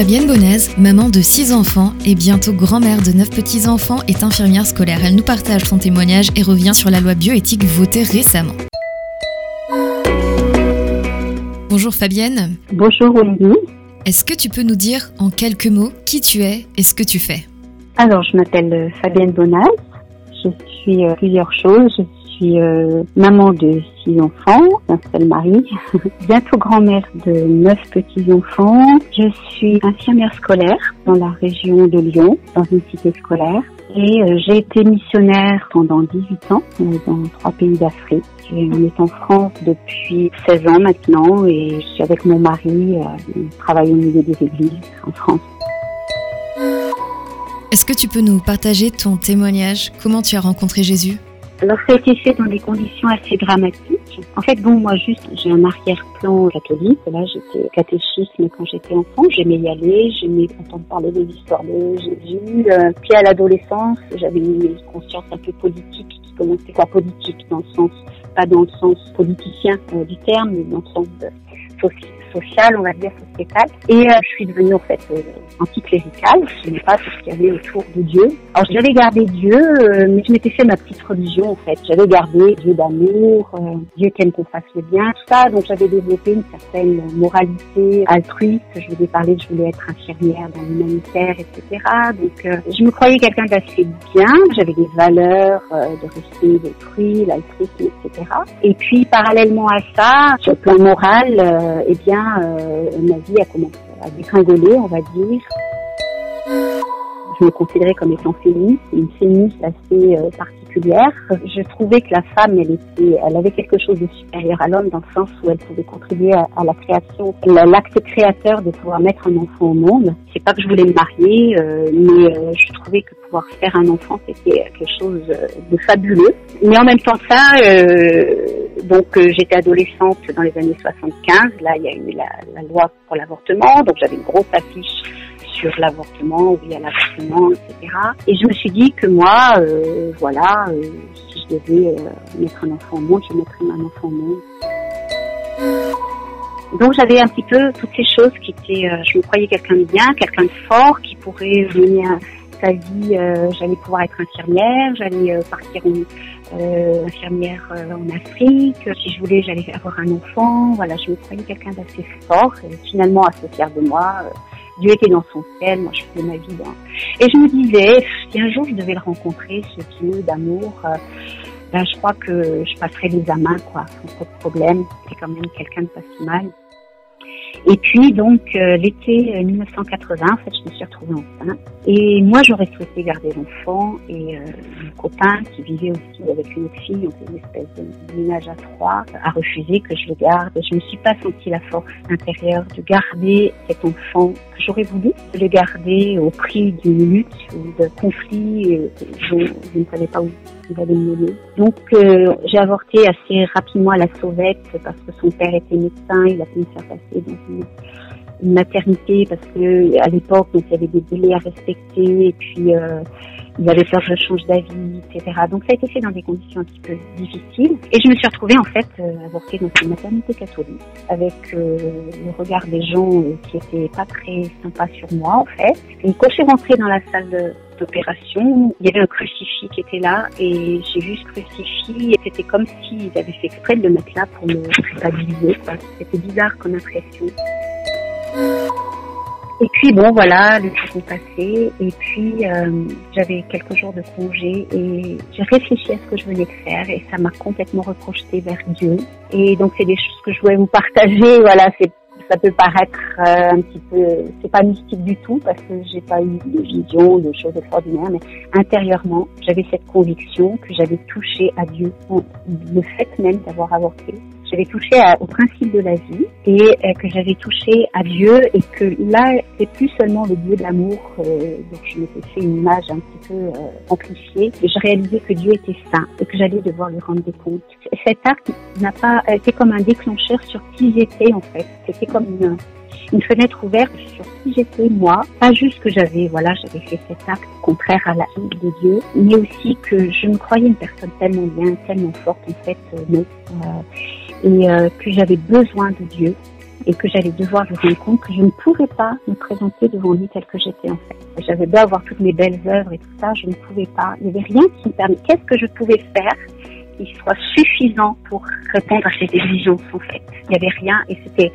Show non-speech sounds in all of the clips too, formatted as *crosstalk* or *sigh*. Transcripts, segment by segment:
Fabienne Bonaise, maman de 6 enfants et bientôt grand-mère de 9 petits-enfants, est infirmière scolaire. Elle nous partage son témoignage et revient sur la loi bioéthique votée récemment. Bonjour Fabienne. Bonjour Wendy. Est-ce que tu peux nous dire en quelques mots qui tu es et ce que tu fais? Alors, je m'appelle Fabienne Bonaze. Je suis euh, plusieurs choses. Je suis euh, maman de six enfants, un seul mari, *laughs* bientôt grand-mère de neuf petits-enfants. Je suis infirmière scolaire dans la région de Lyon, dans une cité scolaire. Et euh, j'ai été missionnaire pendant 18 ans euh, dans trois pays d'Afrique. On est en France depuis 16 ans maintenant et je suis avec mon mari, euh, on travaille au milieu des églises en France. Est-ce que tu peux nous partager ton témoignage? Comment tu as rencontré Jésus? Alors ça a été fait dans des conditions assez dramatiques. En fait, bon, moi juste, j'ai un arrière-plan catholique. Là, j'étais catéchisme quand j'étais enfant. J'aimais y aller, j'aimais entendre parler des histoires de Jésus. Euh, puis à l'adolescence, j'avais une conscience un peu politique qui commençait quoi politique dans le sens, pas dans le sens politicien euh, du terme, mais dans le sens de sociale, on va dire sociétale. Et euh, je suis devenue en fait euh, anticléricale. Je n'aimais pas tout ce qu'il y avait autour de Dieu. Alors j'avais gardé Dieu, euh, mais je m'étais fait ma petite religion en fait. J'avais gardé Dieu d'amour, euh, Dieu qui aime qu'on fasse le bien, tout ça. Donc j'avais développé une certaine moralité altruiste. Je voulais parler, je voulais être infirmière dans l'humanitaire, etc. Donc je me croyais quelqu'un d'assez bien. J'avais des valeurs de respect d'autrui, l'altruisme, etc. Et puis parallèlement à ça, sur le plan moral, eh bien euh, ma vie a commencé à dégringoler, on va dire. Je me considérais comme étant féministe, une féministe assez euh, particulière. Je trouvais que la femme, elle était, elle avait quelque chose de supérieur à l'homme dans le sens où elle pouvait contribuer à, la création, l'acte créateur de pouvoir mettre un enfant au monde. C'est pas que je voulais me marier, euh, mais je trouvais que pouvoir faire un enfant, c'était quelque chose de fabuleux. Mais en même temps ça, donc euh, j'étais adolescente dans les années 75. Là, il y a eu la, loi pour l'avortement. Donc j'avais une grosse affiche sur l'avortement, oui à l'avortement, etc. Et je me suis dit que moi, euh, voilà, euh, si je devais mettre un enfant au monde, je mettrais un enfant au monde. Donc j'avais un petit peu toutes ces choses qui étaient, je me croyais quelqu'un de bien, quelqu'un de fort, qui pourrait mener sa vie, j'allais pouvoir être infirmière, j'allais partir en, euh, infirmière euh, en Afrique. Si je voulais, j'allais avoir un enfant. Voilà, je me croyais quelqu'un d'assez fort et finalement assez fier de moi. Euh, Dieu était dans son ciel, moi je faisais ma vie dans... Et je me disais, si un jour je devais le rencontrer, ce Dieu d'amour, euh, ben, je crois que je passerais les quoi, sans trop de problème. C'est quand même quelqu'un de pas si mal. Et puis donc euh, l'été 1980, euh, en fait, je me suis retrouvée enceinte. Et moi, j'aurais souhaité garder l'enfant. Et euh, mon copain, qui vivait aussi avec une autre fille, donc une espèce de ménage à trois, a refusé que je le garde. Je ne me suis pas senti la force intérieure de garder cet enfant j'aurais voulu, le garder au prix d'une lutte ou de conflit dont je ne savais pas où Donc j'ai avorté assez rapidement à la sauvette parce que son père était médecin, il a pu me faire passer dans une, maternité parce que à l'époque il y avait des délais à respecter et puis euh, il avait peur que je change d'avis, etc. Donc ça a été fait dans des conditions un petit peu difficiles et je me suis retrouvée en fait euh, avortée dans une maternité catholique avec euh, le regard des gens euh, qui étaient pas très sympas sur moi en fait. Et quand je suis rentrée dans la salle d'opération, il y avait un crucifix qui était là et j'ai vu ce crucifix et c'était comme s'ils avaient fait exprès de le mettre là pour me culpabiliser. C'était bizarre comme impression. Et puis bon voilà, le temps est passé et puis euh, j'avais quelques jours de congé et j'ai réfléchi à ce que je venais de faire et ça m'a complètement reprojeté vers Dieu. Et donc c'est des choses que je voulais vous partager. Voilà, c'est ça peut paraître euh, un petit peu, c'est pas mystique du tout parce que j'ai pas eu de vision, de choses extraordinaires, mais intérieurement, j'avais cette conviction que j'avais touché à Dieu, le fait même d'avoir avorté j'avais touché au principe de la vie et euh, que j'avais touché à Dieu et que là, c'est plus seulement le Dieu de l'amour. Euh, donc je m'étais fait une image un petit peu euh, amplifiée et je réalisais que Dieu était saint et que j'allais devoir lui rendre des comptes. Cet acte n'a pas été comme un déclencheur sur qui j'étais en fait. C'était comme une, une fenêtre ouverte sur qui j'étais moi, pas juste que j'avais, voilà, j'avais fait cet acte contraire à la vie de Dieu, mais aussi que je me croyais une personne tellement bien, tellement forte, en fait, non. Euh, et euh, que j'avais besoin de Dieu et que j'allais devoir lui rendre compte que je ne pouvais pas me présenter devant lui tel que j'étais en fait. J'avais beau avoir toutes mes belles œuvres et tout ça, je ne pouvais pas. Il n'y avait rien qui me permettait. Qu'est-ce que je pouvais faire qui soit suffisant pour répondre à ces exigences en fait? Il n'y avait rien et c'était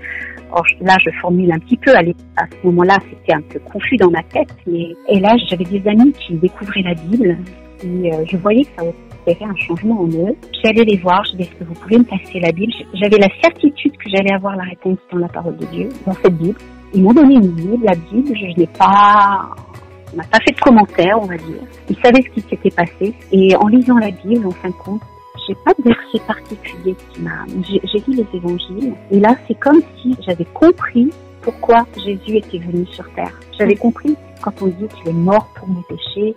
là, je formule un petit peu. À, ce moment-là, c'était un peu confus dans ma tête. Mais, et là, j'avais des amis qui découvraient la Bible. Et euh, je voyais que ça opérait un changement en eux. J'allais les voir. Je disais, est-ce que vous pouvez me passer la Bible? J'avais la certitude que j'allais avoir la réponse dans la parole de Dieu, dans cette Bible. Ils m'ont donné une Bible. La Bible, je n'ai pas... On n'a pas fait de commentaires, on va dire. Ils savaient ce qui s'était passé. Et en lisant la Bible, en fin de compte, j'ai pas de verset particulier qui m'a. J'ai lu les évangiles et là c'est comme si j'avais compris pourquoi Jésus était venu sur terre. J'avais compris quand on dit qu'il est mort pour mes péchés,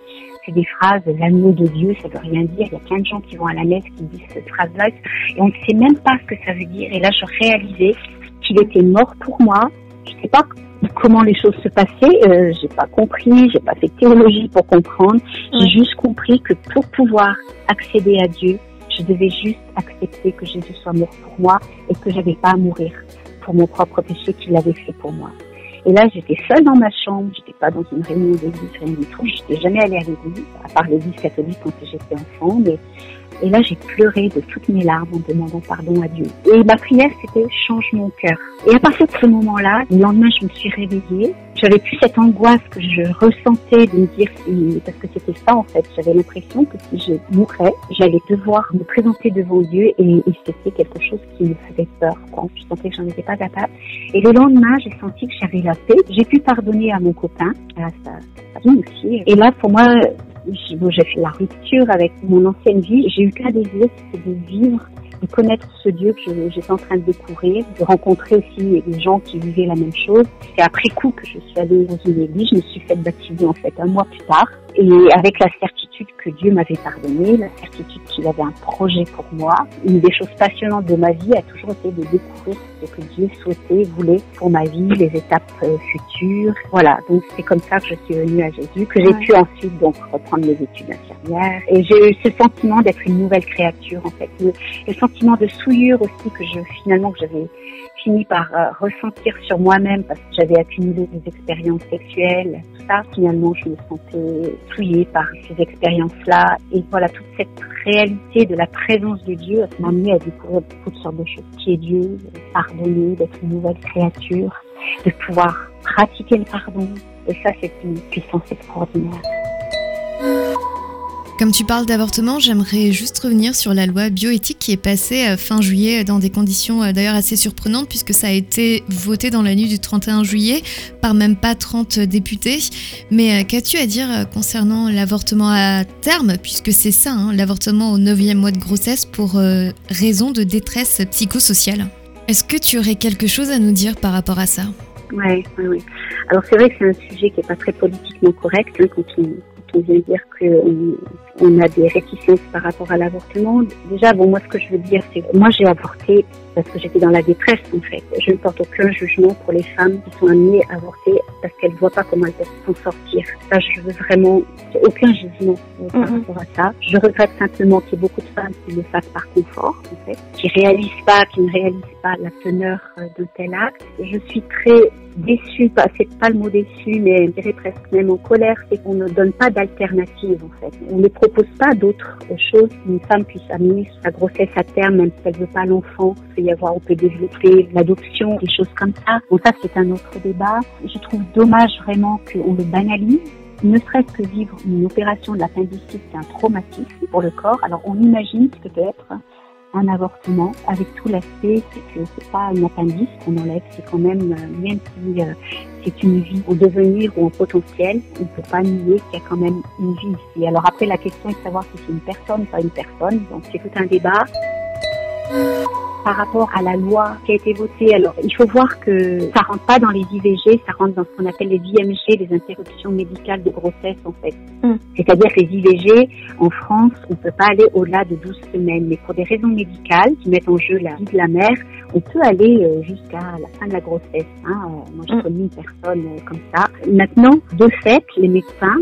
c'est des phrases l'agneau de Dieu, ça veut rien dire. Il y a plein de gens qui vont à la messe qui disent cette phrase-là et on ne sait même pas ce que ça veut dire. Et là je réalisais qu'il était mort pour moi. Je sais pas comment les choses se passaient. Euh, j'ai pas compris, j'ai pas fait théologie pour comprendre. J'ai juste compris que pour pouvoir accéder à Dieu, je devais juste accepter que Jésus soit mort pour moi et que j'avais pas à mourir pour mon propre péché qu'il avait fait pour moi. Et là, j'étais seule dans ma chambre, j'étais pas dans une réunion d'église, rien du tout. J'étais jamais allée à l'église, à part l'église catholique quand j'étais enfant, mais et là, j'ai pleuré de toutes mes larmes en demandant pardon à Dieu. Et ma prière, c'était change mon cœur. Et à partir de ce moment-là, le lendemain, je me suis réveillée. J'avais plus cette angoisse que je ressentais de me dire si, parce que c'était ça en fait. J'avais l'impression que si je mourrais, j'allais devoir me présenter devant Dieu et, c'était quelque chose qui me faisait peur. Je sentais que j'en étais pas capable. Et le lendemain, j'ai senti que j'avais la paix. J'ai pu pardonner à mon copain, à sa, sa aussi. Et là, pour moi, j'ai fait la rupture avec mon ancienne vie. J'ai eu qu'un désir, c'était de vivre, de connaître ce Dieu que j'étais en train de découvrir, de rencontrer aussi des gens qui vivaient la même chose. C'est après coup que je suis allée dans une église, je me suis fait baptiser en fait un mois plus tard. Et avec la certitude que Dieu m'avait pardonné, la certitude qu'il avait un projet pour moi. Une des choses passionnantes de ma vie a toujours été de découvrir ce que Dieu souhaitait, voulait pour ma vie, les étapes euh, futures. Voilà, donc c'est comme ça que je suis venue à Jésus, que j'ai pu ensuite donc reprendre mes études infirmières. Et j'ai eu ce sentiment d'être une nouvelle créature en fait, le, le sentiment de souillure aussi que je finalement que j'avais fini par euh, ressentir sur moi-même parce que j'avais accumulé des expériences sexuelles, Finalement, je me sentais souillée par ces expériences-là. Et voilà, toute cette réalité de la présence de Dieu m'a amené à découvrir toutes sortes de choses. Qui est Dieu, pardonner, d'être une nouvelle créature, de pouvoir pratiquer le pardon. Et ça, c'est une puissance extraordinaire. Comme tu parles d'avortement, j'aimerais juste revenir sur la loi bioéthique qui est passée euh, fin juillet dans des conditions euh, d'ailleurs assez surprenantes puisque ça a été voté dans la nuit du 31 juillet par même pas 30 députés. Mais euh, qu'as-tu à dire concernant l'avortement à terme puisque c'est ça, hein, l'avortement au 9e mois de grossesse pour raison de détresse psychosociale? Est-ce que tu aurais quelque chose à nous dire par rapport à ça? Oui, oui, oui. Alors c'est vrai que c'est un sujet qui n'est pas très politiquement correct hein, quand on, on vient dire qu'on on a des réticences par rapport à l'avortement. Déjà, bon, moi, ce que je veux dire, c'est que moi, j'ai avorté parce que j'étais dans la détresse, en fait. Je ne porte aucun jugement pour les femmes qui sont amenées à avorter parce qu'elles ne voient pas comment elles peuvent s'en sortir. Ça, je veux vraiment, aucun jugement par mhm. rapport à ça. Je regrette simplement qu'il y ait beaucoup de femmes qui le fassent par confort, en fait, qui réalisent pas, qui ne réalisent pas la teneur euh, de tel acte. Je suis très déçue, pas, c'est pas le mot déçu, mais je dirais presque même en colère, c'est qu'on ne donne pas d'alternative, en fait. On ne propose pas d'autres choses qu'une femme puisse amener sa grossesse à terme, même si elle veut pas l'enfant. Il avoir, on peut développer l'adoption, des choses comme ça. Bon, ça, c'est un autre débat. Je trouve dommage vraiment qu'on le banalise ne serait-ce que vivre une opération de l'appendicite, c'est un traumatisme pour le corps. Alors on imagine que peut être un avortement avec tout l'aspect, c'est que c'est pas une appendice qu'on enlève, c'est quand même, euh, même si euh, c'est une vie au devenir ou en potentiel, on ne peut pas nier qu'il y a quand même une vie ici. Alors après, la question est de savoir si c'est une personne ou pas une personne, donc c'est tout un débat par rapport à la loi qui a été votée. Alors, il faut voir que ça rentre pas dans les IVG, ça rentre dans ce qu'on appelle les IMG, les interruptions médicales de grossesse, en fait. Mm. C'est-à-dire que les IVG, en France, on peut pas aller au-delà de 12 semaines. Mais pour des raisons médicales qui mettent en jeu la vie de la mère, on peut aller euh, jusqu'à la fin de la grossesse. Hein. Euh, moi, j'ai mm. connu une personne euh, comme ça. Maintenant, de fait, les médecins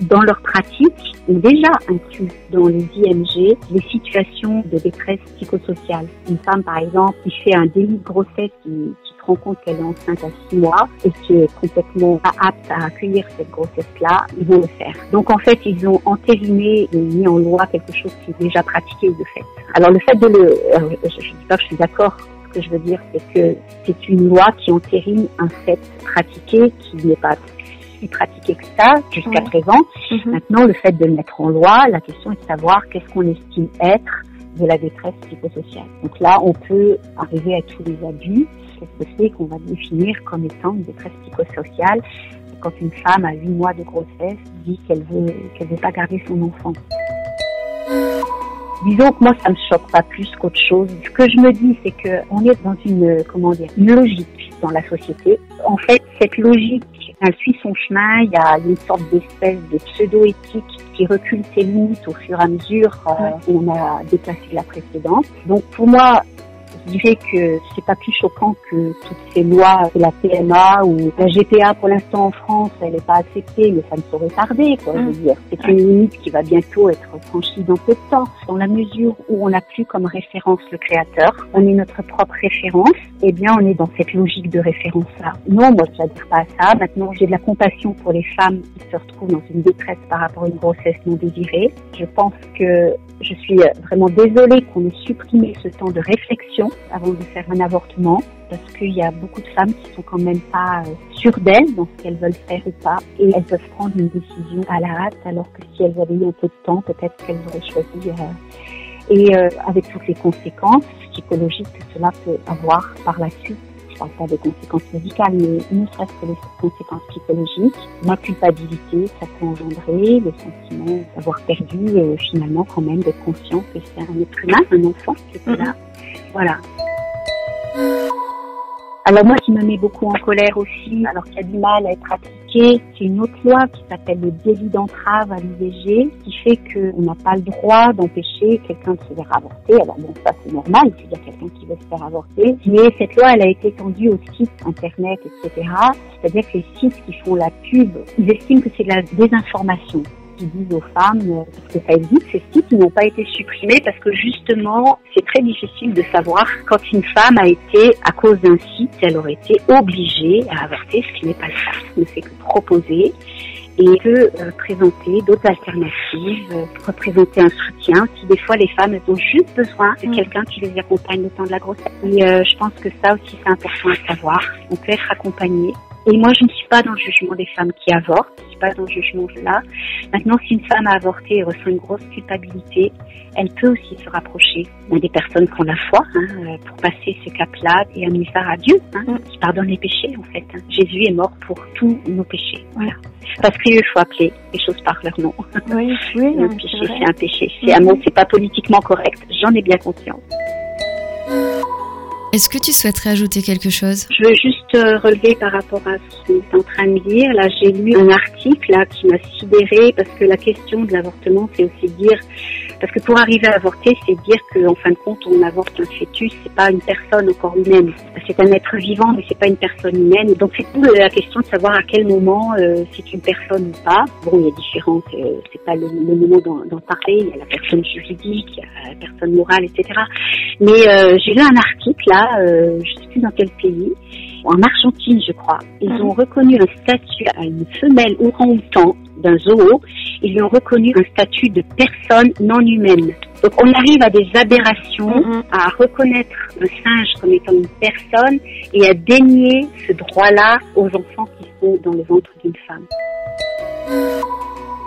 dans leur pratique, ont déjà inclus dans les IMG les situations de détresse psychosociale. Une femme, par exemple, qui fait un délit de grossesse qui, rend compte qu'elle est enceinte à six mois et qui est complètement pas apte à accueillir cette grossesse-là, ils vont le faire. Donc en fait, ils ont entériné et mis en loi quelque chose qui est déjà pratiqué de fait. Alors le fait de le, euh, je ne dis pas que je suis d'accord, ce que je veux dire, c'est que c'est une loi qui entérine un fait pratiqué qui n'est pas si pratiqué que ça jusqu'à présent. Mhm. Maintenant, le fait de le mettre en loi, la question est de savoir qu'est-ce qu'on estime être de la détresse psychosociale. Donc là, on peut arriver à tous les abus. Qu'est-ce que c'est qu'on va définir comme étant une détresse psychosociale quand une femme à 8 mois de grossesse dit qu'elle veut qu'elle veut pas garder son enfant? Disons que moi, ça me choque pas plus qu'autre chose. Ce que je me dis, c'est que on est dans une, comment dire, une logique dans la société. En fait, cette logique, elle suit son chemin. Il y a une sorte d'espèce de pseudo-éthique qui recule ses limites au fur et à mesure euh, où on a dépassé la précédente. Donc pour moi, dirais que c'est pas plus choquant que toutes ces lois, la PMA ou la GPA pour l'instant en France, elle n'est pas acceptée, mais ça ne saurait tarder, quoi. Je veux mm. dire, c'est une limite qui va bientôt être franchie dans peu de temps. Dans la mesure où on n'a plus comme référence le créateur, on est notre propre référence, eh bien, on est dans cette logique de référence-là. Non, moi, je n'adhère pas à ça. Maintenant, j'ai de la compassion pour les femmes qui se retrouvent dans une détresse par rapport à une grossesse non désirée. Je pense que je suis vraiment désolée qu'on ait supprimé ce temps de réflexion avant de faire un avortement parce qu'il y a beaucoup de femmes qui sont quand même pas euh, sûres d'elles dans ce qu'elles veulent faire ou pas et elles peuvent prendre une décision à la hâte alors que si elles avaient eu un peu de temps, peut-être qu'elles auraient choisi euh, et euh, avec toutes les conséquences psychologiques que cela peut avoir par la suite. Je parle pas des conséquences médicales, mais ne serait-ce que les conséquences psychologiques. Ma culpabilité, ça peut engendrer le sentiment d'avoir perdu finalement quand même d'être conscient que c'est un être humain, un enfant qui est là. Voilà. Alors moi, qui me met beaucoup en colère aussi, alors qu'il y a du mal à être appliqué, c'est une autre loi qui s'appelle le délit d'entrave à l'IVG, qui fait qu'on n'a pas le droit d'empêcher quelqu'un de se faire avorter. Alors bon, ça c'est normal, il y a quelqu'un qui veut se faire avorter. Mais cette loi, elle a été étendue aux sites internet, etc. C'est-à-dire que les sites qui font la pub, ils estiment que c'est de la désinformation qui disent aux femmes, euh, parce que ça existe, ces sites n'ont pas été supprimés parce que justement, c'est très difficile de savoir quand une femme a été, à cause d'un site, elle aurait été obligée à avorter, ce qui n'est pas le cas. ne fait que proposer et que euh, présenter d'autres alternatives, euh, représenter un soutien. Si des fois les femmes elles ont juste besoin de mm. quelqu'un qui les accompagne le temps de la grossesse. Et je pense que ça aussi c'est important à savoir. On peut être accompagné et moi, je ne suis pas dans le jugement des femmes qui avortent, je ne suis pas dans le jugement de là. Maintenant, si une femme a avorté et ressent une grosse culpabilité, elle peut aussi se rapprocher des personnes qui ont la foi hein, euh, pour passer ce cap-là et amener ça à Dieu, hein, mm. qui pardonne les péchés en fait. Hein. Jésus est mort pour tous nos péchés. Voilà. Parce qu'il faut appeler les choses par leur nom. Oui, oui. *laughs* un péché, c'est un péché. C'est un mot, c'est pas politiquement correct. J'en ai bien conscience. Est-ce que tu souhaiterais ajouter quelque chose? Je veux juste euh, relever par rapport à ce que tu es en train de dire. Là, j'ai lu un article là qui m'a sidéré parce que la question de l'avortement, c'est aussi dire parce que pour arriver à avorter, c'est dire qu'en fin de compte, on avorte un fœtus, c'est pas une personne encore humaine. C'est un être vivant, mais c'est pas une personne humaine. Donc c'est tout la question de savoir à quel moment euh, c'est une personne ou pas. Bon, il y a différentes, euh, c'est pas le, moment d'en parler. Il y a la personne juridique, il y a la personne morale, etc. Mais euh, j'ai lu un article là, euh, je sais plus dans quel pays, en Argentine, je crois. Ils mhm. ont reconnu un statut à une femelle orang-outan d'un zoo. Ils lui ont reconnu un statut de personne non humaine. Donc on arrive à des aberrations, mhm. à reconnaître un singe comme étant une personne et à dénier ce droit-là aux enfants qui sont dans le ventre d'une femme.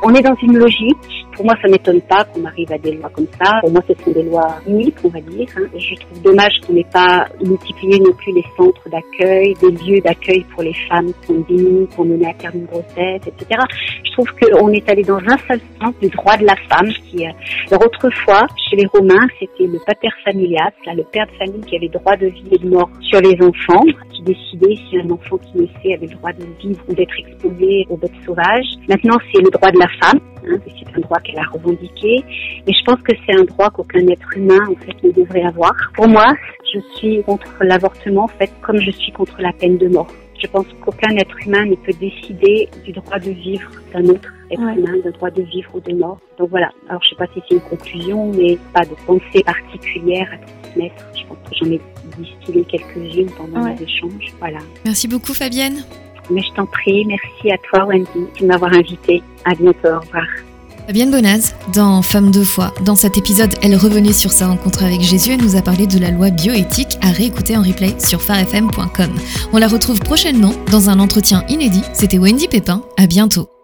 On est dans une logique. Pour moi, ça m'étonne pas qu'on arrive à des lois comme ça. Pour moi, ce sont des lois uniques, on va dire. Hein. Je trouve dommage qu'on n'ait pas multiplié non plus les centres d'accueil, des lieux d'accueil pour les femmes démunies, pour mener à terme une grossesse, etc. Je trouve qu'on est allé dans un seul sens du droit de la femme. Euh, alors autrefois, chez les Romains, c'était le pater familias, le père de famille qui avait droit de vie et de mort sur les enfants, qui décidait si un enfant qui naissait avait le droit de vivre ou d'être exposé aux bêtes sauvages. Maintenant, c'est le droit de la femme. Hein, c'est un droit qu'elle a revendiqué. Et je pense que c'est un droit qu'aucun être humain, en fait, ne devrait avoir. Pour moi, je suis contre l'avortement, en fait, comme je suis contre la peine de mort. Je pense qu'aucun être humain ne peut décider du droit de vivre d'un autre être humain, d'un droit de vivre ou de mort. Donc voilà. Alors je sais pas si c'est une conclusion, mais pas de pensée particulière à transmettre. Je pense que j'en ai distillé quelques-unes pendant les échanges. Voilà. Merci beaucoup Fabienne. Mais je t'en prie, merci à toi Wendy de m'avoir invité. À bientôt, au revoir. Fabienne Bonaz, dans Femme de foi. Dans cet épisode, elle revenait sur sa rencontre avec Jésus et nous a parlé de la loi bioéthique à réécouter en replay sur farfm.com. On la retrouve prochainement dans un entretien inédit. C'était Wendy Pépin. À bientôt.